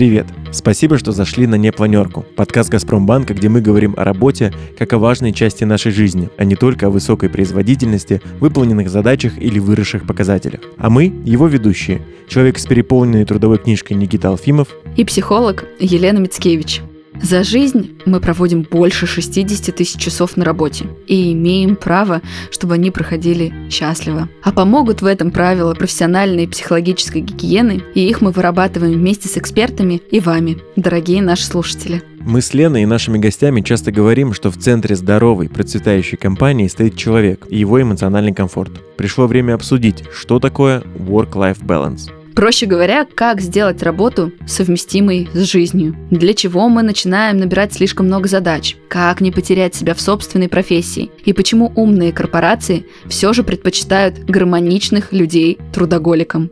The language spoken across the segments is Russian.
Привет! Спасибо, что зашли на «Непланерку» – подкаст «Газпромбанка», где мы говорим о работе как о важной части нашей жизни, а не только о высокой производительности, выполненных задачах или выросших показателях. А мы – его ведущие. Человек с переполненной трудовой книжкой Никита Алфимов и психолог Елена Мицкевич. За жизнь мы проводим больше 60 тысяч часов на работе и имеем право, чтобы они проходили счастливо. А помогут в этом правила профессиональной и психологической гигиены, и их мы вырабатываем вместе с экспертами и вами, дорогие наши слушатели. Мы с Леной и нашими гостями часто говорим, что в центре здоровой, процветающей компании стоит человек и его эмоциональный комфорт. Пришло время обсудить, что такое work-life balance – Проще говоря, как сделать работу совместимой с жизнью. Для чего мы начинаем набирать слишком много задач? Как не потерять себя в собственной профессии? И почему умные корпорации все же предпочитают гармоничных людей трудоголикам?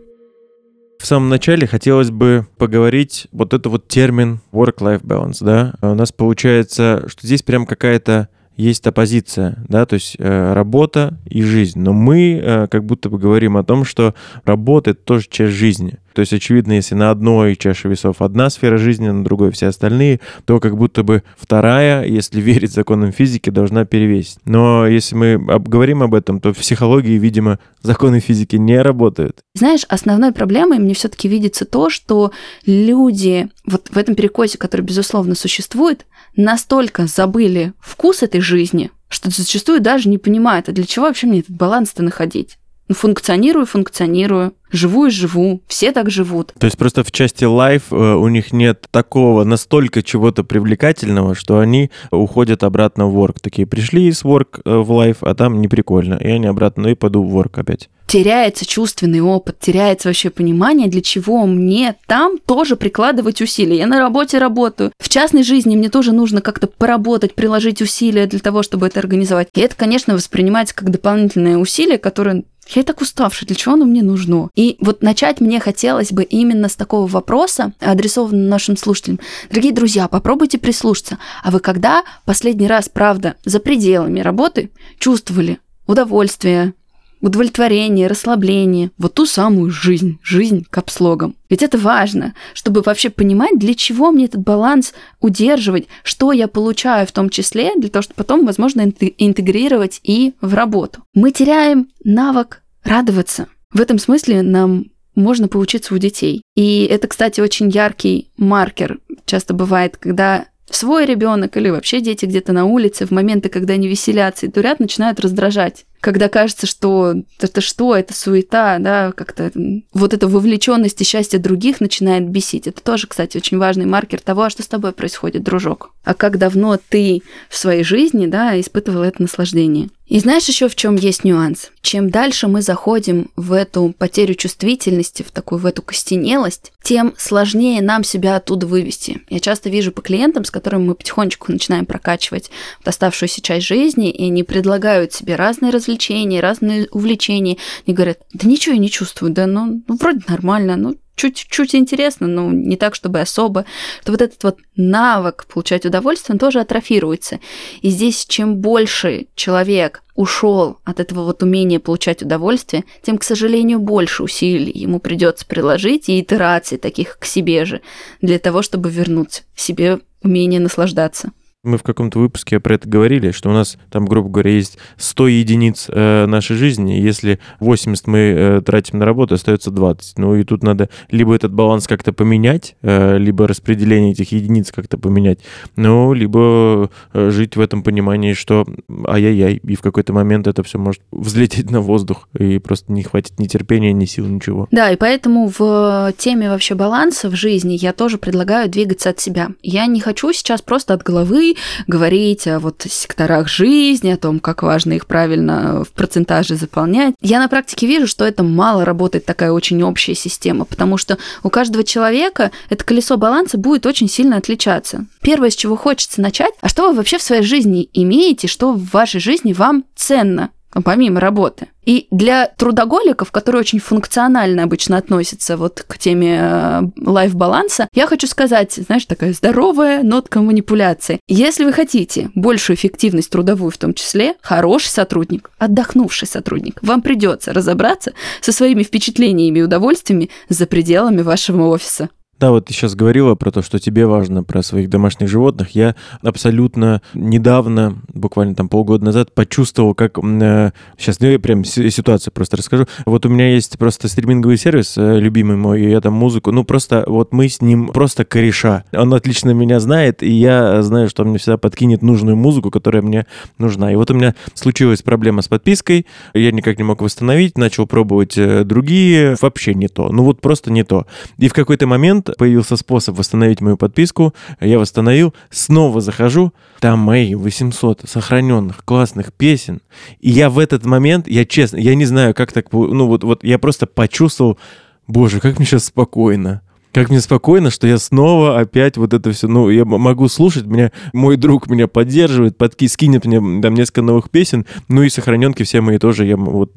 В самом начале хотелось бы поговорить вот это вот термин work-life balance, да. У нас получается, что здесь прям какая-то есть оппозиция, да, то есть э, работа и жизнь. Но мы э, как будто бы говорим о том, что работа — это тоже часть жизни. То есть, очевидно, если на одной чаше весов одна сфера жизни, на другой все остальные, то как будто бы вторая, если верить законам физики, должна перевесить. Но если мы говорим об этом, то в психологии, видимо, законы физики не работают. Знаешь, основной проблемой мне все-таки видится то, что люди вот в этом перекосе, который, безусловно, существует, настолько забыли вкус этой жизни, что зачастую даже не понимают, а для чего вообще мне этот баланс-то находить? Ну, функционирую, функционирую, живу и живу, все так живут. То есть просто в части лайф э, у них нет такого настолько чего-то привлекательного, что они уходят обратно в work. Такие пришли из work э, в лайф, а там не прикольно. И они обратно, ну и пойду в work опять. Теряется чувственный опыт, теряется вообще понимание, для чего мне там тоже прикладывать усилия. Я на работе работаю. В частной жизни мне тоже нужно как-то поработать, приложить усилия для того, чтобы это организовать. И это, конечно, воспринимается как дополнительное усилие, которое я и так уставшая, для чего оно мне нужно? И вот начать мне хотелось бы именно с такого вопроса, адресованного нашим слушателям. Дорогие друзья, попробуйте прислушаться. А вы когда последний раз, правда, за пределами работы чувствовали удовольствие, удовлетворение, расслабление, вот ту самую жизнь, жизнь капслогом. Ведь это важно, чтобы вообще понимать, для чего мне этот баланс удерживать, что я получаю в том числе, для того, чтобы потом, возможно, интегрировать и в работу. Мы теряем навык радоваться. В этом смысле нам можно поучиться у детей. И это, кстати, очень яркий маркер. Часто бывает, когда свой ребенок или вообще дети где-то на улице в моменты, когда они веселятся и дурят, начинают раздражать когда кажется, что это что, это суета, да, как-то вот эта вовлеченность и счастье других начинает бесить. Это тоже, кстати, очень важный маркер того, а что с тобой происходит, дружок. А как давно ты в своей жизни, да, испытывал это наслаждение. И знаешь еще в чем есть нюанс? Чем дальше мы заходим в эту потерю чувствительности, в такую в эту костенелость, тем сложнее нам себя оттуда вывести. Я часто вижу по клиентам, с которыми мы потихонечку начинаем прокачивать оставшуюся часть жизни, и они предлагают себе разные развлечения, разные увлечения. И говорят, да ничего я не чувствую, да ну, ну вроде нормально, ну чуть-чуть интересно, но не так, чтобы особо, то вот этот вот навык получать удовольствие, он тоже атрофируется. И здесь чем больше человек ушел от этого вот умения получать удовольствие, тем, к сожалению, больше усилий ему придется приложить и итераций таких к себе же, для того, чтобы вернуть себе умение наслаждаться. Мы в каком-то выпуске про это говорили, что у нас там, грубо говоря, есть 100 единиц э, нашей жизни, если 80 мы э, тратим на работу, остается 20. Ну и тут надо либо этот баланс как-то поменять, э, либо распределение этих единиц как-то поменять, ну, либо э, жить в этом понимании, что ай-яй-яй, и в какой-то момент это все может взлететь на воздух, и просто не хватит ни терпения, ни сил, ничего. Да, и поэтому в теме вообще баланса в жизни я тоже предлагаю двигаться от себя. Я не хочу сейчас просто от головы говорить о вот секторах жизни, о том, как важно их правильно в процентаже заполнять. Я на практике вижу, что это мало работает такая очень общая система, потому что у каждого человека это колесо баланса будет очень сильно отличаться. Первое, с чего хочется начать, а что вы вообще в своей жизни имеете, что в вашей жизни вам ценно? Помимо работы. И для трудоголиков, которые очень функционально обычно относятся вот к теме э, лайф-баланса, я хочу сказать, знаешь, такая здоровая нотка манипуляции. Если вы хотите большую эффективность трудовую в том числе, хороший сотрудник, отдохнувший сотрудник, вам придется разобраться со своими впечатлениями и удовольствиями за пределами вашего офиса. Да, вот ты сейчас говорила про то, что тебе важно про своих домашних животных. Я абсолютно недавно, буквально там полгода назад, почувствовал, как... Э, сейчас ну, я прям ситуацию просто расскажу. Вот у меня есть просто стриминговый сервис, э, любимый мой, и я там музыку, ну просто вот мы с ним просто кореша. Он отлично меня знает, и я знаю, что он мне всегда подкинет нужную музыку, которая мне нужна. И вот у меня случилась проблема с подпиской, я никак не мог восстановить, начал пробовать э, другие, вообще не то. Ну вот просто не то. И в какой-то момент появился способ восстановить мою подписку, я восстановил, снова захожу, там мои 800 сохраненных классных песен, и я в этот момент, я честно, я не знаю, как так, ну вот, вот я просто почувствовал, боже, как мне сейчас спокойно, как мне спокойно, что я снова опять вот это все, ну, я могу слушать, меня, мой друг меня поддерживает, подки, скинет мне там несколько новых песен, ну и сохраненки все мои тоже, я, вот,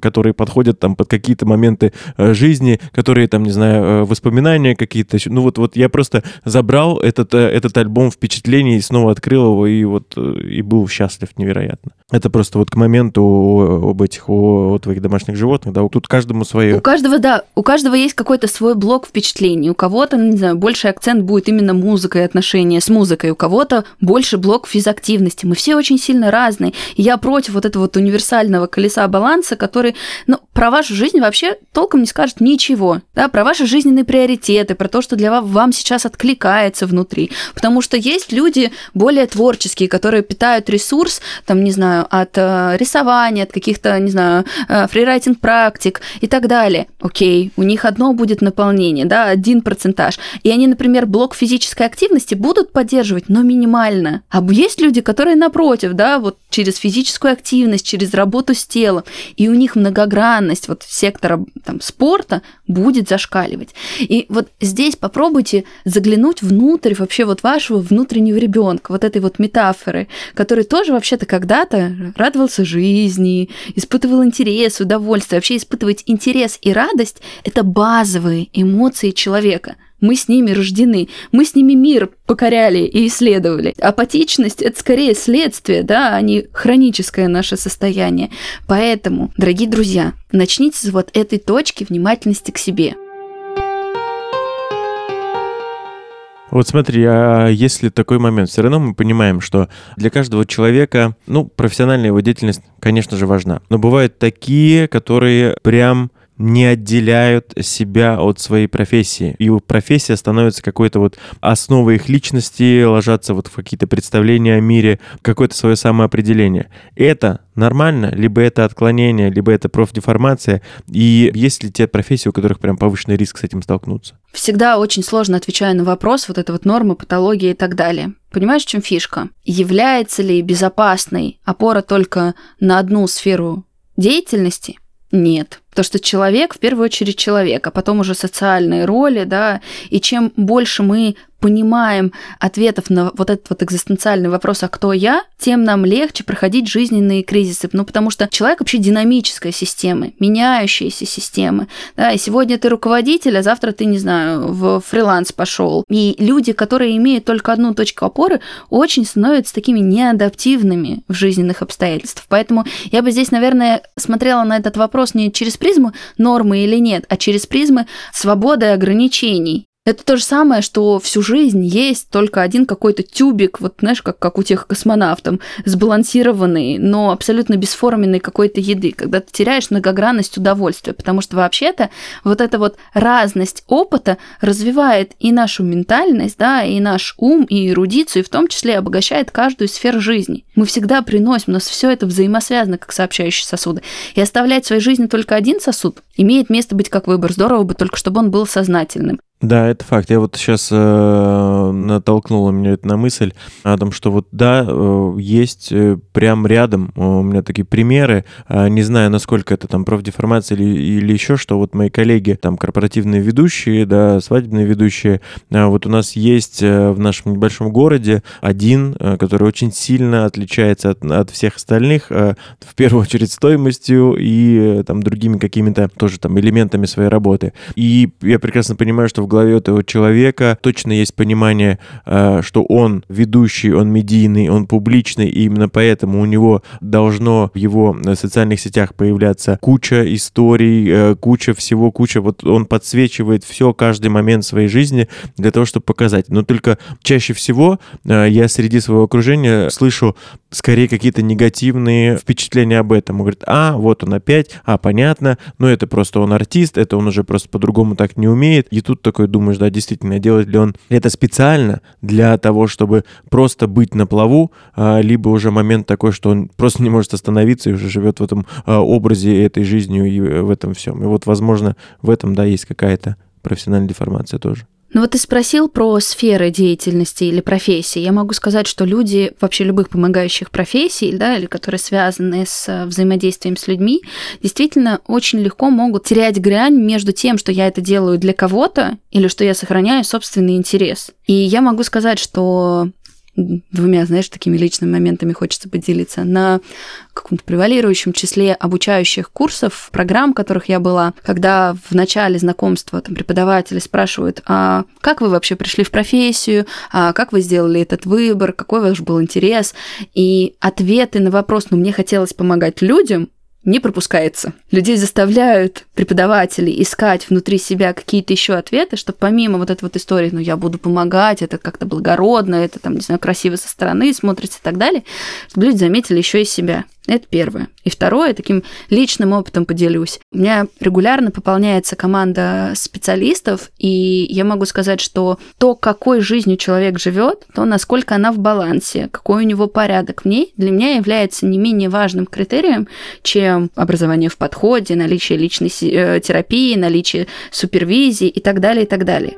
которые подходят там под какие-то моменты э, жизни, которые там, не знаю, э, воспоминания какие-то, ну вот, вот я просто забрал этот, э, этот альбом впечатлений, снова открыл его и вот и был счастлив невероятно. Это просто вот к моменту об этих, о, о твоих домашних животных, да, тут каждому свое. У каждого, да, у каждого есть какой-то свой блок впечатлений. У кого-то, не знаю, больше акцент будет именно музыка и отношения с музыкой, у кого-то больше блок физактивности. Мы все очень сильно разные. И я против вот этого вот универсального колеса баланса, который, ну, про вашу жизнь вообще толком не скажет ничего, да, про ваши жизненные приоритеты, про то, что для вас вам сейчас откликается внутри. Потому что есть люди более творческие, которые питают ресурс, там, не знаю, от э, рисования, от каких-то, не знаю, э, фрирайтинг практик и так далее. Окей, у них одно будет наполнение, да, один процентаж. И они, например, блок физической активности будут поддерживать, но минимально. А есть люди, которые напротив, да, вот через физическую активность, через работу с телом, и у них многогранность вот сектора там, спорта будет зашкаливать. И вот здесь попробуйте заглянуть внутрь вообще вот вашего внутреннего ребенка, вот этой вот метафоры, который тоже вообще-то когда-то радовался жизни, испытывал интерес, удовольствие. Вообще испытывать интерес и радость – это базовые эмоции человека. Мы с ними рождены, мы с ними мир покоряли и исследовали. Апатичность – это скорее следствие, да, а не хроническое наше состояние. Поэтому, дорогие друзья, начните с вот этой точки внимательности к себе – Вот смотри, а если такой момент, все равно мы понимаем, что для каждого человека, ну, профессиональная его деятельность, конечно же, важна. Но бывают такие, которые прям не отделяют себя от своей профессии. И профессия становится какой-то вот основой их личности, ложатся вот в какие-то представления о мире, какое-то свое самоопределение. Это нормально, либо это отклонение, либо это профдеформация. И есть ли те профессии, у которых прям повышенный риск с этим столкнуться? Всегда очень сложно отвечая на вопрос, вот это вот норма, патология и так далее. Понимаешь, в чем фишка? Является ли безопасной опора только на одну сферу деятельности? Нет. То, что человек в первую очередь человек, а потом уже социальные роли, да, и чем больше мы понимаем ответов на вот этот вот экзистенциальный вопрос «а кто я?», тем нам легче проходить жизненные кризисы. Ну, потому что человек вообще динамическая система, меняющаяся система. Да, и сегодня ты руководитель, а завтра ты, не знаю, в фриланс пошел. И люди, которые имеют только одну точку опоры, очень становятся такими неадаптивными в жизненных обстоятельствах. Поэтому я бы здесь, наверное, смотрела на этот вопрос не через призму нормы или нет, а через призмы свободы ограничений. Это то же самое, что всю жизнь есть только один какой-то тюбик, вот знаешь, как, как у тех космонавтов, сбалансированный, но абсолютно бесформенной какой-то еды, когда ты теряешь многогранность удовольствия, потому что вообще-то вот эта вот разность опыта развивает и нашу ментальность, да, и наш ум, и эрудицию, и в том числе обогащает каждую сферу жизни. Мы всегда приносим, у нас все это взаимосвязано, как сообщающие сосуды. И оставлять в своей жизни только один сосуд имеет место быть как выбор. Здорово бы только, чтобы он был сознательным. Да, это факт. Я вот сейчас э, натолкнула меня это на мысль о том, что вот да, э, есть э, прям рядом у меня такие примеры. Э, не знаю, насколько это там профдеформация или, или еще что. Вот мои коллеги, там корпоративные ведущие, да, свадебные ведущие. Э, вот у нас есть э, в нашем небольшом городе один, э, который очень сильно отличается от, от всех остальных, э, в первую очередь стоимостью и э, там другими какими-то тоже там элементами своей работы. И я прекрасно понимаю, что в голове этого человека, точно есть понимание, э, что он ведущий, он медийный, он публичный, и именно поэтому у него должно в его социальных сетях появляться куча историй, э, куча всего, куча, вот он подсвечивает все, каждый момент своей жизни для того, чтобы показать. Но только чаще всего э, я среди своего окружения слышу скорее какие-то негативные впечатления об этом. Он говорит, а, вот он опять, а, понятно, но это просто он артист, это он уже просто по-другому так не умеет. И тут такой думаешь, да, действительно, делает ли он это специально для того, чтобы просто быть на плаву, а, либо уже момент такой, что он просто не может остановиться и уже живет в этом а, образе этой жизнью и в этом всем. И вот, возможно, в этом, да, есть какая-то профессиональная деформация тоже. Ну вот ты спросил про сферы деятельности или профессии. Я могу сказать, что люди вообще любых помогающих профессий, да, или которые связаны с э, взаимодействием с людьми, действительно очень легко могут терять грань между тем, что я это делаю для кого-то, или что я сохраняю собственный интерес. И я могу сказать, что двумя, знаешь, такими личными моментами хочется поделиться. На каком-то превалирующем числе обучающих курсов, программ, которых я была, когда в начале знакомства там, преподаватели спрашивают, а как вы вообще пришли в профессию, а как вы сделали этот выбор, какой ваш был интерес, и ответы на вопрос, ну, мне хотелось помогать людям, не пропускается. Людей заставляют преподаватели искать внутри себя какие-то еще ответы, чтобы помимо вот этой вот истории, ну, я буду помогать, это как-то благородно, это там, не знаю, красиво со стороны смотрится и так далее, чтобы люди заметили еще и себя. Это первое. И второе, таким личным опытом поделюсь. У меня регулярно пополняется команда специалистов, и я могу сказать, что то, какой жизнью человек живет, то, насколько она в балансе, какой у него порядок в ней, для меня является не менее важным критерием, чем образование в подходе, наличие личной э, терапии, наличие супервизии и так далее, и так далее.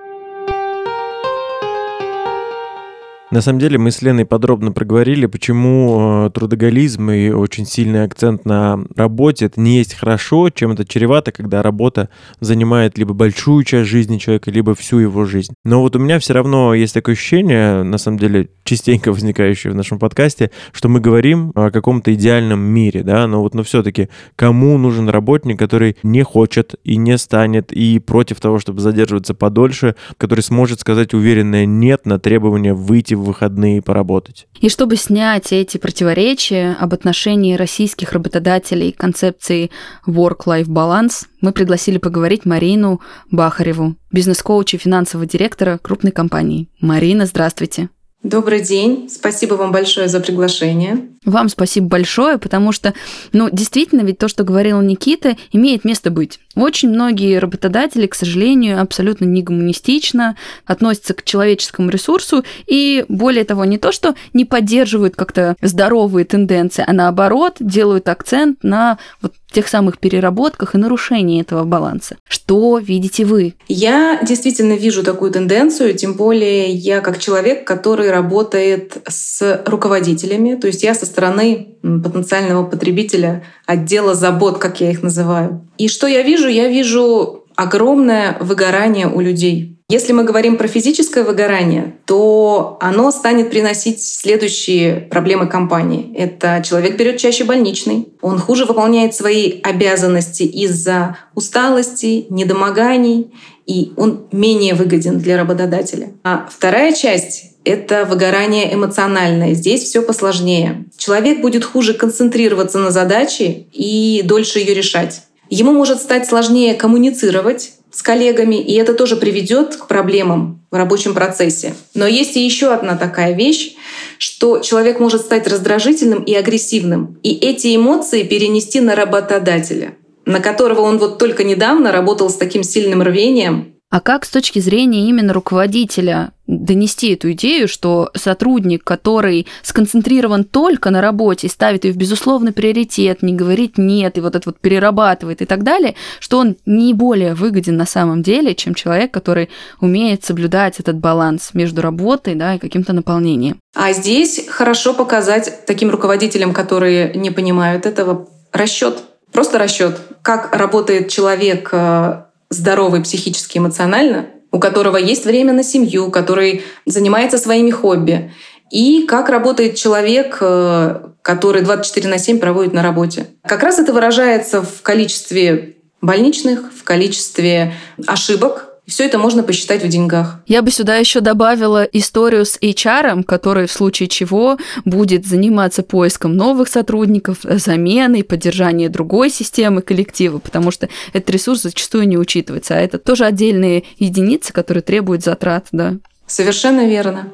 На самом деле мы с Леной подробно проговорили, почему э, трудоголизм и очень сильный акцент на работе это не есть хорошо, чем это чревато, когда работа занимает либо большую часть жизни человека, либо всю его жизнь. Но вот у меня все равно есть такое ощущение, на самом деле частенько возникающее в нашем подкасте, что мы говорим о каком-то идеальном мире, да, но вот но все-таки кому нужен работник, который не хочет и не станет и против того, чтобы задерживаться подольше, который сможет сказать уверенное нет на требование выйти в выходные поработать. И чтобы снять эти противоречия об отношении российских работодателей к концепции work-life balance, мы пригласили поговорить Марину Бахареву, бизнес-коуча и финансового директора крупной компании. Марина, здравствуйте. Добрый день. Спасибо вам большое за приглашение. Вам спасибо большое, потому что, ну, действительно, ведь то, что говорил Никита, имеет место быть. Очень многие работодатели, к сожалению, абсолютно не гуманистично относятся к человеческому ресурсу и, более того, не то, что не поддерживают как-то здоровые тенденции, а наоборот делают акцент на вот тех самых переработках и нарушении этого баланса. Что видите вы? Я действительно вижу такую тенденцию, тем более я как человек, который работает с руководителями, то есть я со стороны потенциального потребителя отдела забот, как я их называю. И что я вижу? Я вижу огромное выгорание у людей. Если мы говорим про физическое выгорание, то оно станет приносить следующие проблемы компании. Это человек берет чаще больничный, он хуже выполняет свои обязанности из-за усталости, недомоганий, и он менее выгоден для работодателя. А вторая часть это выгорание эмоциональное. Здесь все посложнее. Человек будет хуже концентрироваться на задаче и дольше ее решать. Ему может стать сложнее коммуницировать с коллегами, и это тоже приведет к проблемам в рабочем процессе. Но есть и еще одна такая вещь, что человек может стать раздражительным и агрессивным, и эти эмоции перенести на работодателя, на которого он вот только недавно работал с таким сильным рвением, а как с точки зрения именно руководителя донести эту идею, что сотрудник, который сконцентрирован только на работе, ставит ее в безусловный приоритет, не говорит нет, и вот это вот перерабатывает и так далее, что он не более выгоден на самом деле, чем человек, который умеет соблюдать этот баланс между работой да, и каким-то наполнением. А здесь хорошо показать таким руководителям, которые не понимают этого, расчет. Просто расчет, как работает человек э, здоровый психически, эмоционально, у которого есть время на семью, который занимается своими хобби, и как работает человек, э, который 24 на 7 проводит на работе. Как раз это выражается в количестве больничных, в количестве ошибок, Все это можно посчитать в деньгах. Я бы сюда еще добавила историю с HR, который в случае чего будет заниматься поиском новых сотрудников, заменой, поддержанием другой системы коллектива, потому что этот ресурс зачастую не учитывается. А это тоже отдельные единицы, которые требуют затрат, да. Совершенно верно.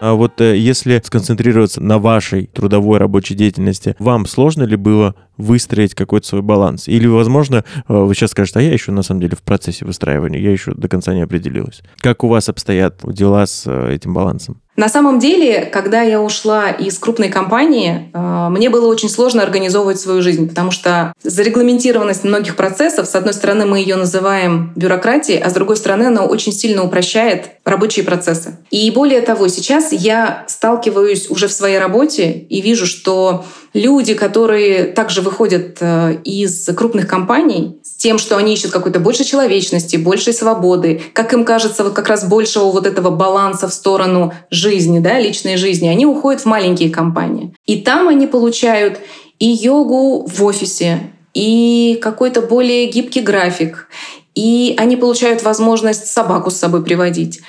А вот э, если сконцентрироваться на вашей трудовой рабочей деятельности, вам сложно ли было выстроить какой-то свой баланс? Или, возможно, э, вы сейчас скажете, а я еще на самом деле в процессе выстраивания, я еще до конца не определилась. Как у вас обстоят дела с э, этим балансом? На самом деле, когда я ушла из крупной компании, э, мне было очень сложно организовывать свою жизнь, потому что зарегламентированность многих процессов, с одной стороны, мы ее называем бюрократией, а с другой стороны, она очень сильно упрощает рабочие процессы. И более того, сейчас я сталкиваюсь уже в своей работе и вижу, что люди, которые также выходят э, из крупных компаний, с тем, что они ищут какой-то больше человечности, большей свободы, как им кажется, вот как раз большего вот этого баланса в сторону жизни, да, личной жизни, они уходят в маленькие компании. И там они получают и йогу в офисе, и какой-то более гибкий график, и они получают возможность собаку с собой приводить.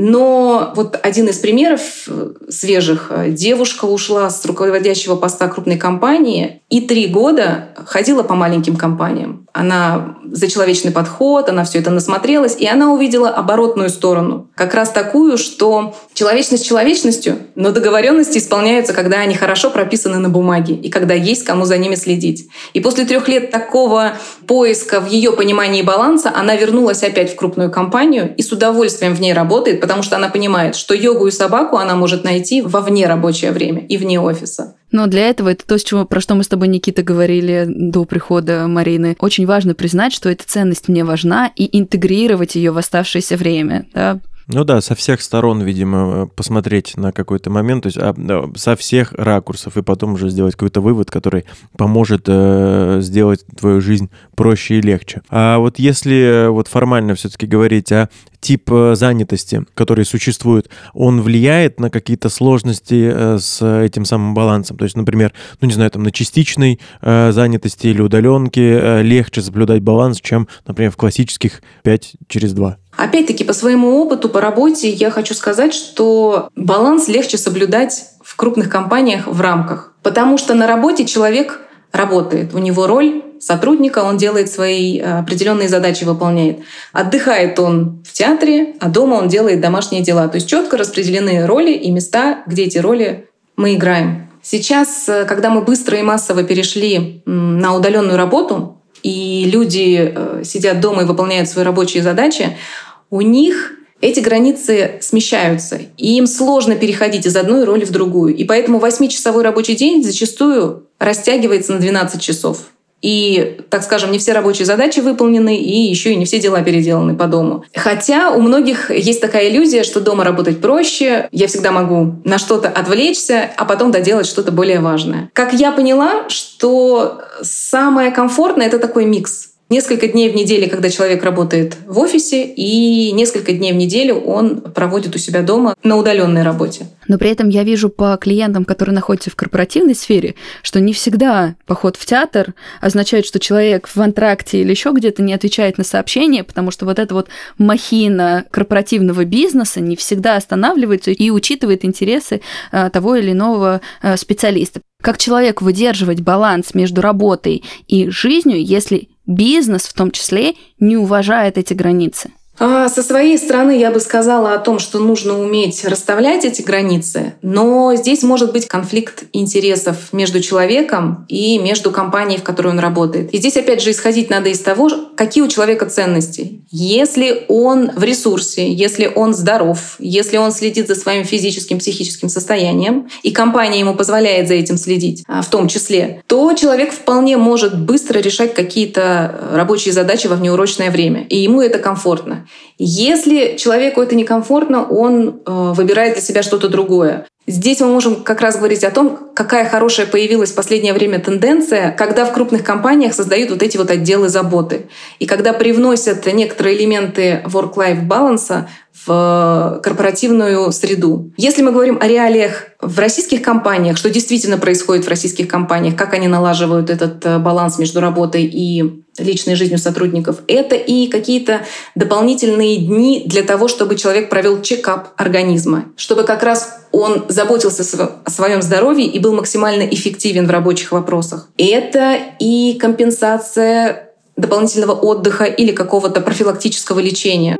Но вот один из примеров э, свежих. Девушка ушла с руководящего поста крупной компании и три года ходила по маленьким компаниям. Она за человечный подход, она все это насмотрелась, и она увидела оборотную сторону. Как раз такую, что человечность человечностью, но договоренности исполняются, когда они хорошо прописаны на бумаге и когда есть кому за ними следить. И после трех лет такого поиска в ее понимании баланса она вернулась опять в крупную компанию и с удовольствием в ней работает, потому что она понимает, что йогу и собаку она может найти во вне рабочее время и вне офиса. Но для этого это то, с чего, про что мы с тобой, Никита, говорили до прихода Марины. Очень важно признать, что эта ценность мне важна, и интегрировать ее в оставшееся время. Да? Ну да, со всех сторон, видимо, посмотреть на какой-то момент, то есть а, со всех ракурсов, и потом уже сделать какой-то вывод, который поможет э, сделать твою жизнь проще и легче. А вот если э, вот формально все-таки говорить о тип э, занятости, который существует, он влияет на какие-то сложности э, с этим самым балансом? То есть, например, ну не знаю, там на частичной э, занятости или удаленке э, легче соблюдать баланс, чем, например, в классических 5 через 2? Опять-таки, по своему опыту, по работе, я хочу сказать, что баланс легче соблюдать в крупных компаниях в рамках. Потому что на работе человек работает, у него роль сотрудника, он делает свои э, определенные задачи, выполняет. Отдыхает он в театре, а дома он делает домашние дела. То есть четко распределены роли и места, где эти роли мы играем. Сейчас, э, когда мы быстро и массово перешли на удаленную работу, и люди э, сидят дома и выполняют свои рабочие задачи, у них эти границы смещаются, и им сложно переходить из одной роли в другую. И поэтому восьмичасовой рабочий день зачастую растягивается на 12 часов. И, так скажем, не все рабочие задачи выполнены, и еще и не все дела переделаны по дому. Хотя у многих есть такая иллюзия, что дома работать проще, я всегда могу на что-то отвлечься, а потом доделать что-то более важное. Как я поняла, что самое комфортное — это такой микс несколько дней в неделю, когда человек работает в офисе, и несколько дней в неделю он проводит у себя дома на удаленной работе. Но при этом я вижу по клиентам, которые находятся в корпоративной сфере, что не всегда поход в театр означает, что человек в антракте или еще где-то не отвечает на сообщения, потому что вот эта вот махина корпоративного бизнеса не всегда останавливается и учитывает интересы э, того или иного э, специалиста. Как человек выдерживать баланс между работой и жизнью, если бизнес в том числе не уважает эти границы? А, со своей стороны я бы сказала о том, что нужно уметь расставлять эти границы, но здесь может быть конфликт интересов между человеком и между компанией, в которой он работает. И здесь опять же исходить надо из того, какие у человека ценности. Если он в ресурсе, если он здоров, если он следит за своим физическим, психическим состоянием, и компания ему позволяет за этим следить, а, в том числе, то человек вполне может быстро решать какие-то рабочие задачи во внеурочное время, и ему это комфортно. Если человеку это некомфортно, он э, выбирает для себя что-то другое. Здесь мы можем как раз говорить о том, какая хорошая появилась в последнее время тенденция, когда в крупных компаниях создают вот эти вот отделы заботы. И когда привносят некоторые элементы work-life баланса в корпоративную среду. Если мы говорим о реалиях в российских компаниях, что действительно происходит в российских компаниях, как они налаживают этот э, баланс между работой и личной жизнью сотрудников, это и какие-то дополнительные дни для того, чтобы человек провел чекап организма, чтобы как раз он заботился о своем здоровье и был максимально эффективен в рабочих вопросах. Это и компенсация дополнительного отдыха или какого-то профилактического лечения.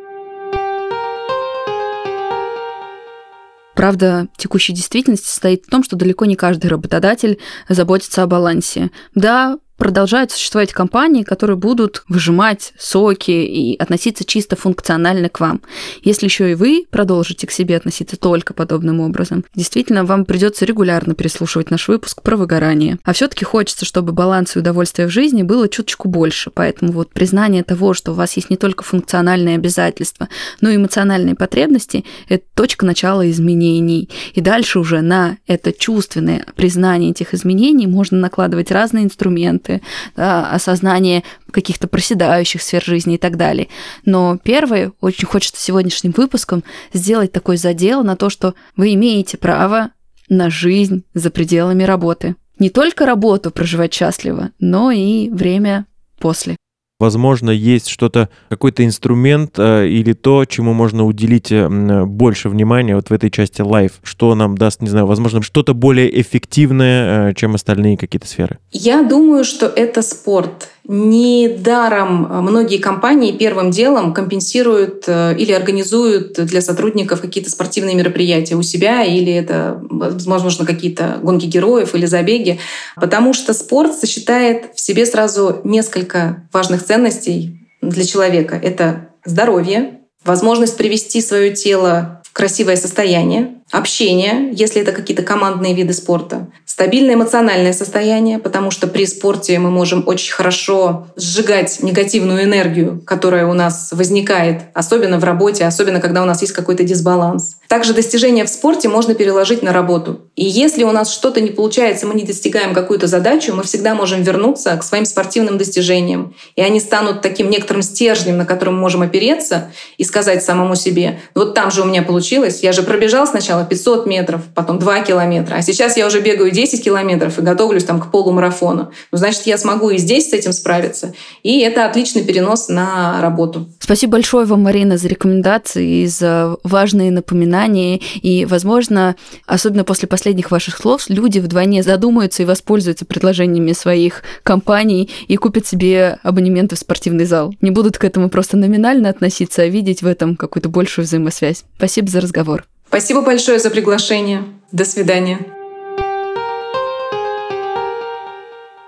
Правда, текущая действительность состоит в том, что далеко не каждый работодатель заботится о балансе. Да, продолжают существовать компании, которые будут выжимать соки и относиться чисто функционально к вам. Если еще и вы продолжите к себе относиться только подобным образом, действительно, вам придется регулярно переслушивать наш выпуск про выгорание. А все-таки хочется, чтобы баланс и удовольствие в жизни было чуточку больше. Поэтому вот признание того, что у вас есть не только функциональные обязательства, но и эмоциональные потребности, это точка начала изменений. И дальше уже на это чувственное признание этих изменений можно накладывать разные инструменты, моменты, да, осознание каких-то проседающих сфер жизни и так далее. Но первое, очень хочется сегодняшним выпуском сделать такой задел на то, что вы имеете право на жизнь за пределами работы. Не только работу проживать счастливо, но и время после. Возможно, есть что-то, какой-то инструмент э, или то, чему можно уделить э, больше внимания вот в этой части live, что нам даст, не знаю, возможно, что-то более эффективное, э, чем остальные какие-то сферы. Я думаю, что это спорт. Недаром многие компании первым делом компенсируют или организуют для сотрудников какие-то спортивные мероприятия у себя, или это, возможно, какие-то гонки героев или забеги, потому что спорт сочетает в себе сразу несколько важных ценностей для человека. Это здоровье, возможность привести свое тело в красивое состояние, общение, если это какие-то командные виды спорта, стабильное эмоциональное состояние, потому что при спорте мы можем очень хорошо сжигать негативную энергию, которая у нас возникает, особенно в работе, особенно когда у нас есть какой-то дисбаланс. Также достижения в спорте можно переложить на работу. И если у нас что-то не получается, мы не достигаем какую-то задачу, мы всегда можем вернуться к своим спортивным достижениям. И они станут таким некоторым стержнем, на котором мы можем опереться и сказать самому себе, вот там же у меня получилось, я же пробежал сначала сначала 500 метров, потом 2 километра, а сейчас я уже бегаю 10 километров и готовлюсь там к полумарафону. Ну, значит, я смогу и здесь с этим справиться. И это отличный перенос на работу. Спасибо большое вам, Марина, за рекомендации и за важные напоминания. И, возможно, особенно после последних ваших слов, люди вдвойне задумаются и воспользуются предложениями своих компаний и купят себе абонементы в спортивный зал. Не будут к этому просто номинально относиться, а видеть в этом какую-то большую взаимосвязь. Спасибо за разговор. Спасибо большое за приглашение. До свидания.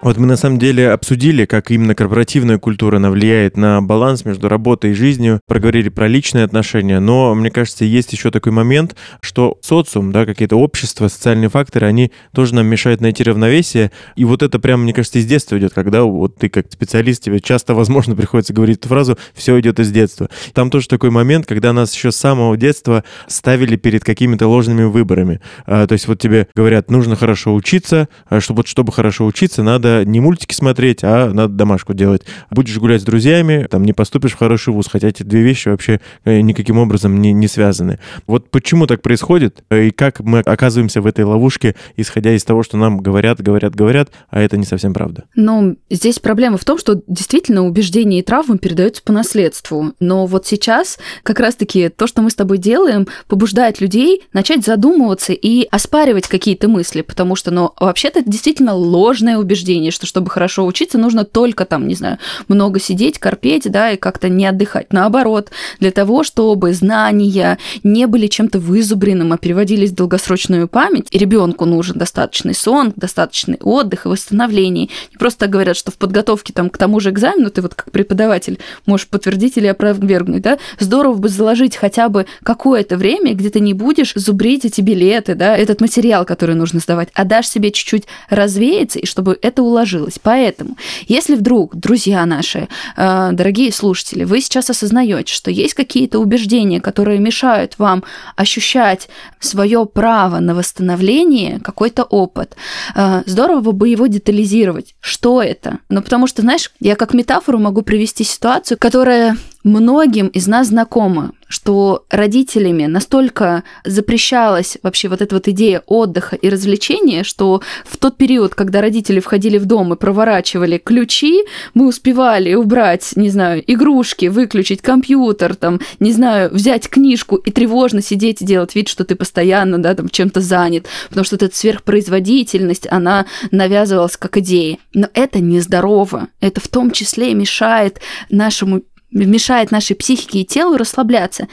Вот мы на самом деле обсудили, как именно корпоративная культура она влияет на баланс между работой и жизнью, проговорили про личные отношения, но мне кажется, есть еще такой момент, что социум, да, какие-то общества, социальные факторы, они тоже нам мешают найти равновесие, и вот это прямо, мне кажется, из детства идет, когда вот ты как специалист, тебе часто, возможно, приходится говорить эту фразу «все идет из детства». Там тоже такой момент, когда нас еще с самого детства ставили перед какими-то ложными выборами. А, то есть вот тебе говорят, нужно хорошо учиться, а чтобы, чтобы хорошо учиться, надо надо не мультики смотреть, а надо домашку делать. Будешь гулять с друзьями, там не поступишь в хороший вуз, хотя эти две вещи вообще э, никаким образом не, не связаны. Вот почему так происходит э, и как мы оказываемся в этой ловушке, исходя из того, что нам говорят, говорят, говорят, а это не совсем правда. Ну, здесь проблема в том, что действительно убеждения и травмы передаются по наследству. Но вот сейчас как раз-таки то, что мы с тобой делаем, побуждает людей начать задумываться и оспаривать какие-то мысли, потому что, ну, вообще-то это действительно ложное убеждение мнение, что чтобы хорошо учиться, нужно только там, не знаю, много сидеть, корпеть, да, и как-то не отдыхать. Наоборот, для того, чтобы знания не были чем-то вызубренным, а переводились в долгосрочную память, ребенку нужен достаточный сон, достаточный отдых и восстановление. Не просто говорят, что в подготовке там, к тому же экзамену ты вот как преподаватель можешь подтвердить или опровергнуть, да, здорово бы заложить хотя бы какое-то время, где ты не будешь зубрить эти билеты, да, этот материал, который нужно сдавать, а дашь себе чуть-чуть развеяться, и чтобы это уложилось. Поэтому, если вдруг, друзья наши, э, дорогие слушатели, вы сейчас осознаете, что есть какие-то убеждения, которые мешают вам ощущать свое право на восстановление, какой-то опыт, э, здорово бы его детализировать. Что это? Ну, потому что, знаешь, я как метафору могу привести ситуацию, которая многим из нас знакомо, что родителями настолько запрещалась вообще вот эта вот идея отдыха и развлечения, что в тот период, когда родители входили в дом и проворачивали ключи, мы успевали убрать, не знаю, игрушки, выключить компьютер, там, не знаю, взять книжку и тревожно сидеть и делать вид, что ты постоянно, да, там, чем-то занят, потому что вот эта сверхпроизводительность, она навязывалась как идея. Но это нездорово. Это в том числе мешает нашему мешает нашей психике и телу расслабляться.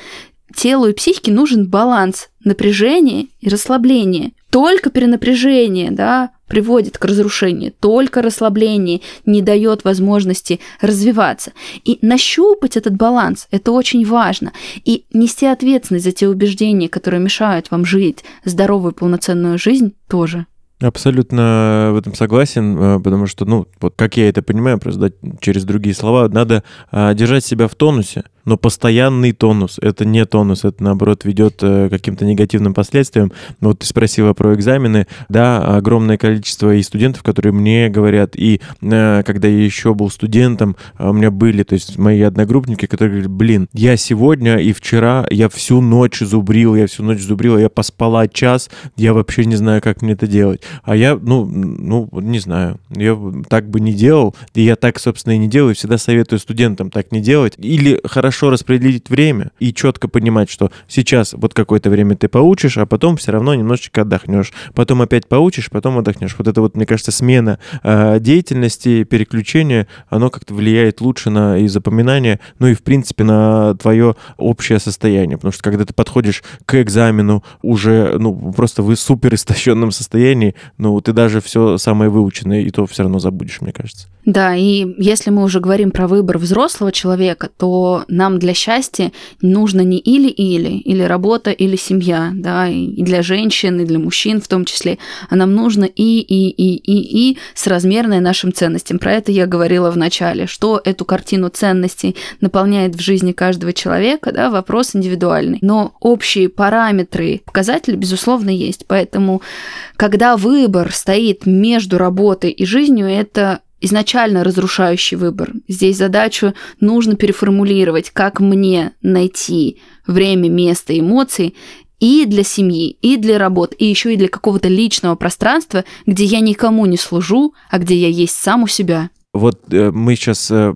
Телу и психике нужен баланс напряжения и расслабления. Только перенапряжение да, приводит к разрушению, только расслабление не дает возможности развиваться. И нащупать этот баланс – это очень важно. И нести ответственность за те убеждения, которые мешают вам жить здоровую полноценную жизнь, тоже. Абсолютно в этом согласен, э, потому что, ну, вот как я это понимаю, просто да, через другие слова, надо а, держать себя в тонусе, но постоянный тонус. Это не тонус, это наоборот ведет э, к каким-то негативным последствиям. Вот ты спросила про экзамены. Да, огромное количество и студентов, которые мне говорят, и э, когда я еще был студентом, а у меня были, то есть мои одногруппники, которые говорят, блин, я сегодня и вчера, я всю ночь зубрил, я всю ночь зубрил, я поспала час, я вообще не знаю, как мне это делать. А я, ну, ну, не знаю, я так бы не делал, и я так, собственно, и не делаю, всегда советую студентам так не делать. Или хорошо хорошо распределить время и четко понимать, что сейчас вот какое-то время ты поучишь, а потом все равно немножечко отдохнешь. Потом опять поучишь, потом отдохнешь. Вот это вот, мне кажется, смена э, деятельности, переключение, оно как-то влияет лучше на и запоминание, ну и, в принципе, на твое общее состояние. Потому что когда ты подходишь к экзамену уже, ну, просто в супер истощенном состоянии, ну, ты даже все самое выученное и то все равно забудешь, мне кажется. Да, и если мы уже говорим про выбор взрослого человека, то нам для счастья нужно не или-или, или работа, или семья, да, и для женщин, и для мужчин в том числе, а нам нужно и, и, и, и, и соразмерное нашим ценностям. Про это я говорила в начале, что эту картину ценностей наполняет в жизни каждого человека, да, вопрос индивидуальный. Но общие параметры, показатели, безусловно, есть. Поэтому, когда выбор стоит между работой и жизнью, это изначально разрушающий выбор. Здесь задачу нужно переформулировать, как мне найти время, место, эмоции и для семьи, и для работы, и еще и для какого-то личного пространства, где я никому не служу, а где я есть сам у себя. Вот э, мы сейчас э,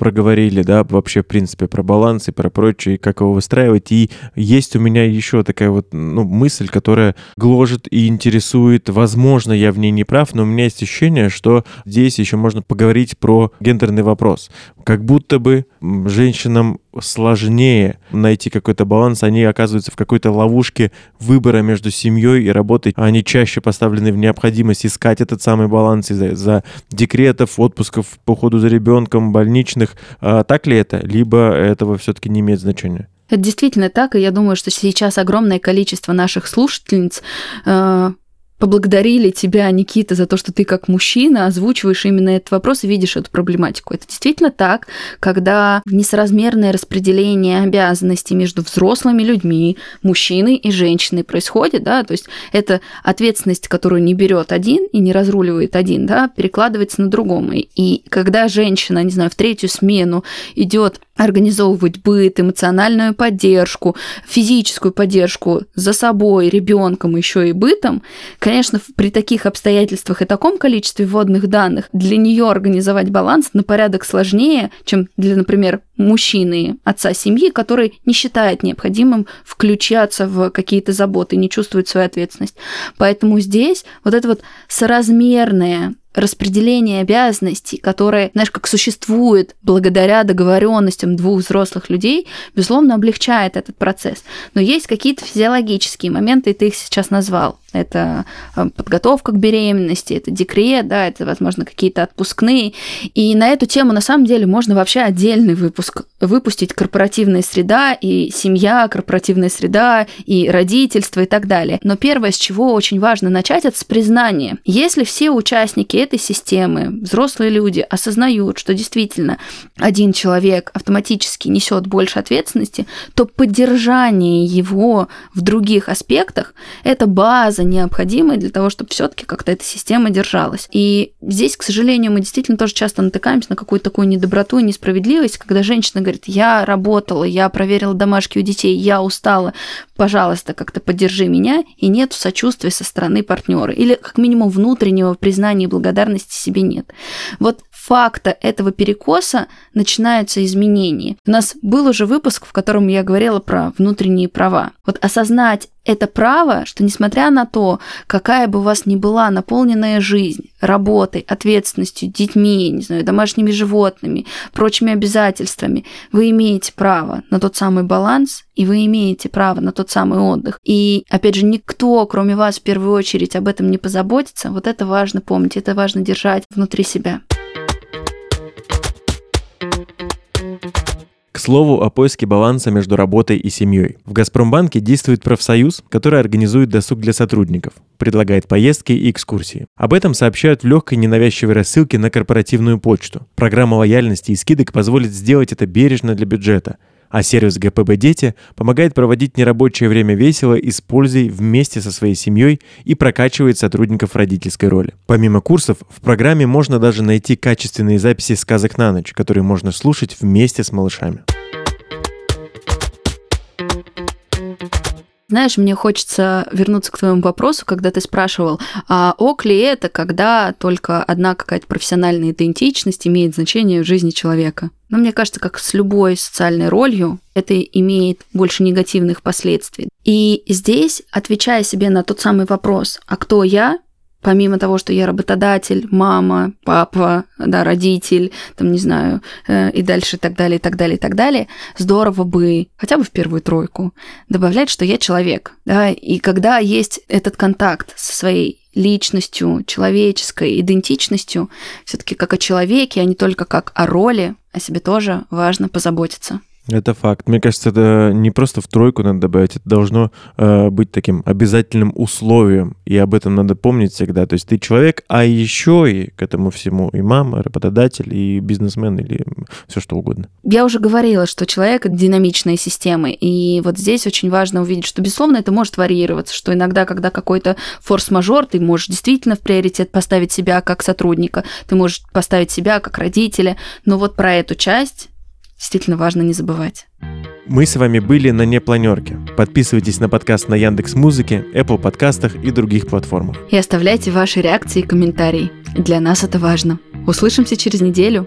проговорили, да, вообще, в принципе, про баланс и про прочее, как его выстраивать. И есть у меня еще такая вот ну, мысль, которая гложет и интересует. Возможно, я в ней не прав, но у меня есть ощущение, что здесь еще можно поговорить про гендерный вопрос. Как будто бы женщинам сложнее найти какой-то баланс, они оказываются в какой-то ловушке выбора между семьей и работой. Они чаще поставлены в необходимость искать этот самый баланс из-за, из декретов, отпусков по уходу за ребенком, больничных, них. А, так ли это? Либо этого все-таки не имеет значения? Это действительно так, и я думаю, что сейчас огромное количество наших слушательниц э, поблагодарили тебя, Никита, за то, что ты как мужчина озвучиваешь именно этот вопрос и видишь эту проблематику. Это действительно так, когда несоразмерное распределение обязанностей между взрослыми людьми, мужчиной и женщиной происходит, да, то есть это ответственность, которую не берет один и не разруливает один, да, перекладывается на другому. И когда женщина, не знаю, в третью смену идет организовывать быт, эмоциональную поддержку, физическую поддержку за собой, ребенком, еще и бытом, конечно, при таких обстоятельствах и таком количестве вводных данных для нее организовать баланс на порядок сложнее, чем для, например, мужчины, отца семьи, который не считает необходимым включаться в какие-то заботы, не чувствует свою ответственность. Поэтому здесь вот это вот соразмерное распределение обязанностей, которое, знаешь, как существует благодаря договоренностям двух взрослых людей, безусловно, облегчает этот процесс. Но есть какие-то физиологические моменты, и ты их сейчас назвал. Это э, подготовка к беременности, это декрет, да, это, возможно, какие-то отпускные. И на эту тему, на самом деле, можно вообще отдельный выпуск выпустить корпоративная среда и семья, корпоративная среда и родительство и так далее. Но первое, с чего очень важно начать, это с признания. Если все участники этой системы, взрослые люди, осознают, что действительно один человек автоматически несет больше ответственности, то поддержание его в других аспектах – это база база необходимая для того, чтобы все-таки как-то эта система держалась. И здесь, к сожалению, мы действительно тоже часто натыкаемся на какую-то такую недоброту и несправедливость, когда женщина говорит, я работала, я проверила домашки у детей, я устала, пожалуйста, как-то поддержи меня, и нет сочувствия со стороны партнера. Или как минимум внутреннего признания и благодарности себе нет. Вот факта этого перекоса начинаются изменения. У нас был уже выпуск, в котором я говорила про внутренние права. Вот осознать это право, что несмотря на то, какая бы у вас ни была наполненная жизнь работой, ответственностью, детьми, не знаю, домашними животными, прочими обязательствами, вы имеете право на тот самый баланс, и вы имеете право на тот самый отдых. И, опять же, никто, кроме вас, в первую очередь об этом не позаботится. Вот это важно помнить, это важно держать внутри себя. К слову о поиске баланса между работой и семьей. В «Газпромбанке» действует профсоюз, который организует досуг для сотрудников, предлагает поездки и экскурсии. Об этом сообщают в легкой ненавязчивой рассылке на корпоративную почту. Программа лояльности и скидок позволит сделать это бережно для бюджета – а сервис ГПБ «Дети» помогает проводить нерабочее время весело и с пользой вместе со своей семьей и прокачивает сотрудников родительской роли. Помимо курсов, в программе можно даже найти качественные записи сказок на ночь, которые можно слушать вместе с малышами. Знаешь, мне хочется вернуться к твоему вопросу, когда ты спрашивал, а ок ли это, когда только одна какая-то профессиональная идентичность имеет значение в жизни человека? Но мне кажется, как с любой социальной ролью, это имеет больше негативных последствий. И здесь, отвечая себе на тот самый вопрос, а кто я, помимо того, что я работодатель, мама, папа, да, родитель, там, не знаю, э, и дальше так далее, и так далее, и так далее, здорово бы хотя бы в первую тройку добавлять, что я человек, да, и когда есть этот контакт со своей личностью, человеческой идентичностью, все-таки как о человеке, а не только как о роли, о себе тоже важно позаботиться. Это факт. Мне кажется, это не просто в тройку надо добавить, это должно э, быть таким обязательным условием, и об этом надо помнить всегда. То есть ты человек, а еще и к этому всему и мама, работодатель, и бизнесмен, или все что угодно. Я уже говорила, что человек — динамичная система, и вот здесь очень важно увидеть, что, безусловно, это может варьироваться, что иногда, когда какой-то форс-мажор, ты можешь действительно в приоритет поставить себя как сотрудника, ты можешь поставить себя как родителя, но вот про эту часть действительно важно не забывать. Мы с вами были на непланерке. Подписывайтесь на подкаст на Яндекс Музыке, Apple подкастах и других платформах. И оставляйте ваши реакции и комментарии. Для нас это важно. Услышимся через неделю.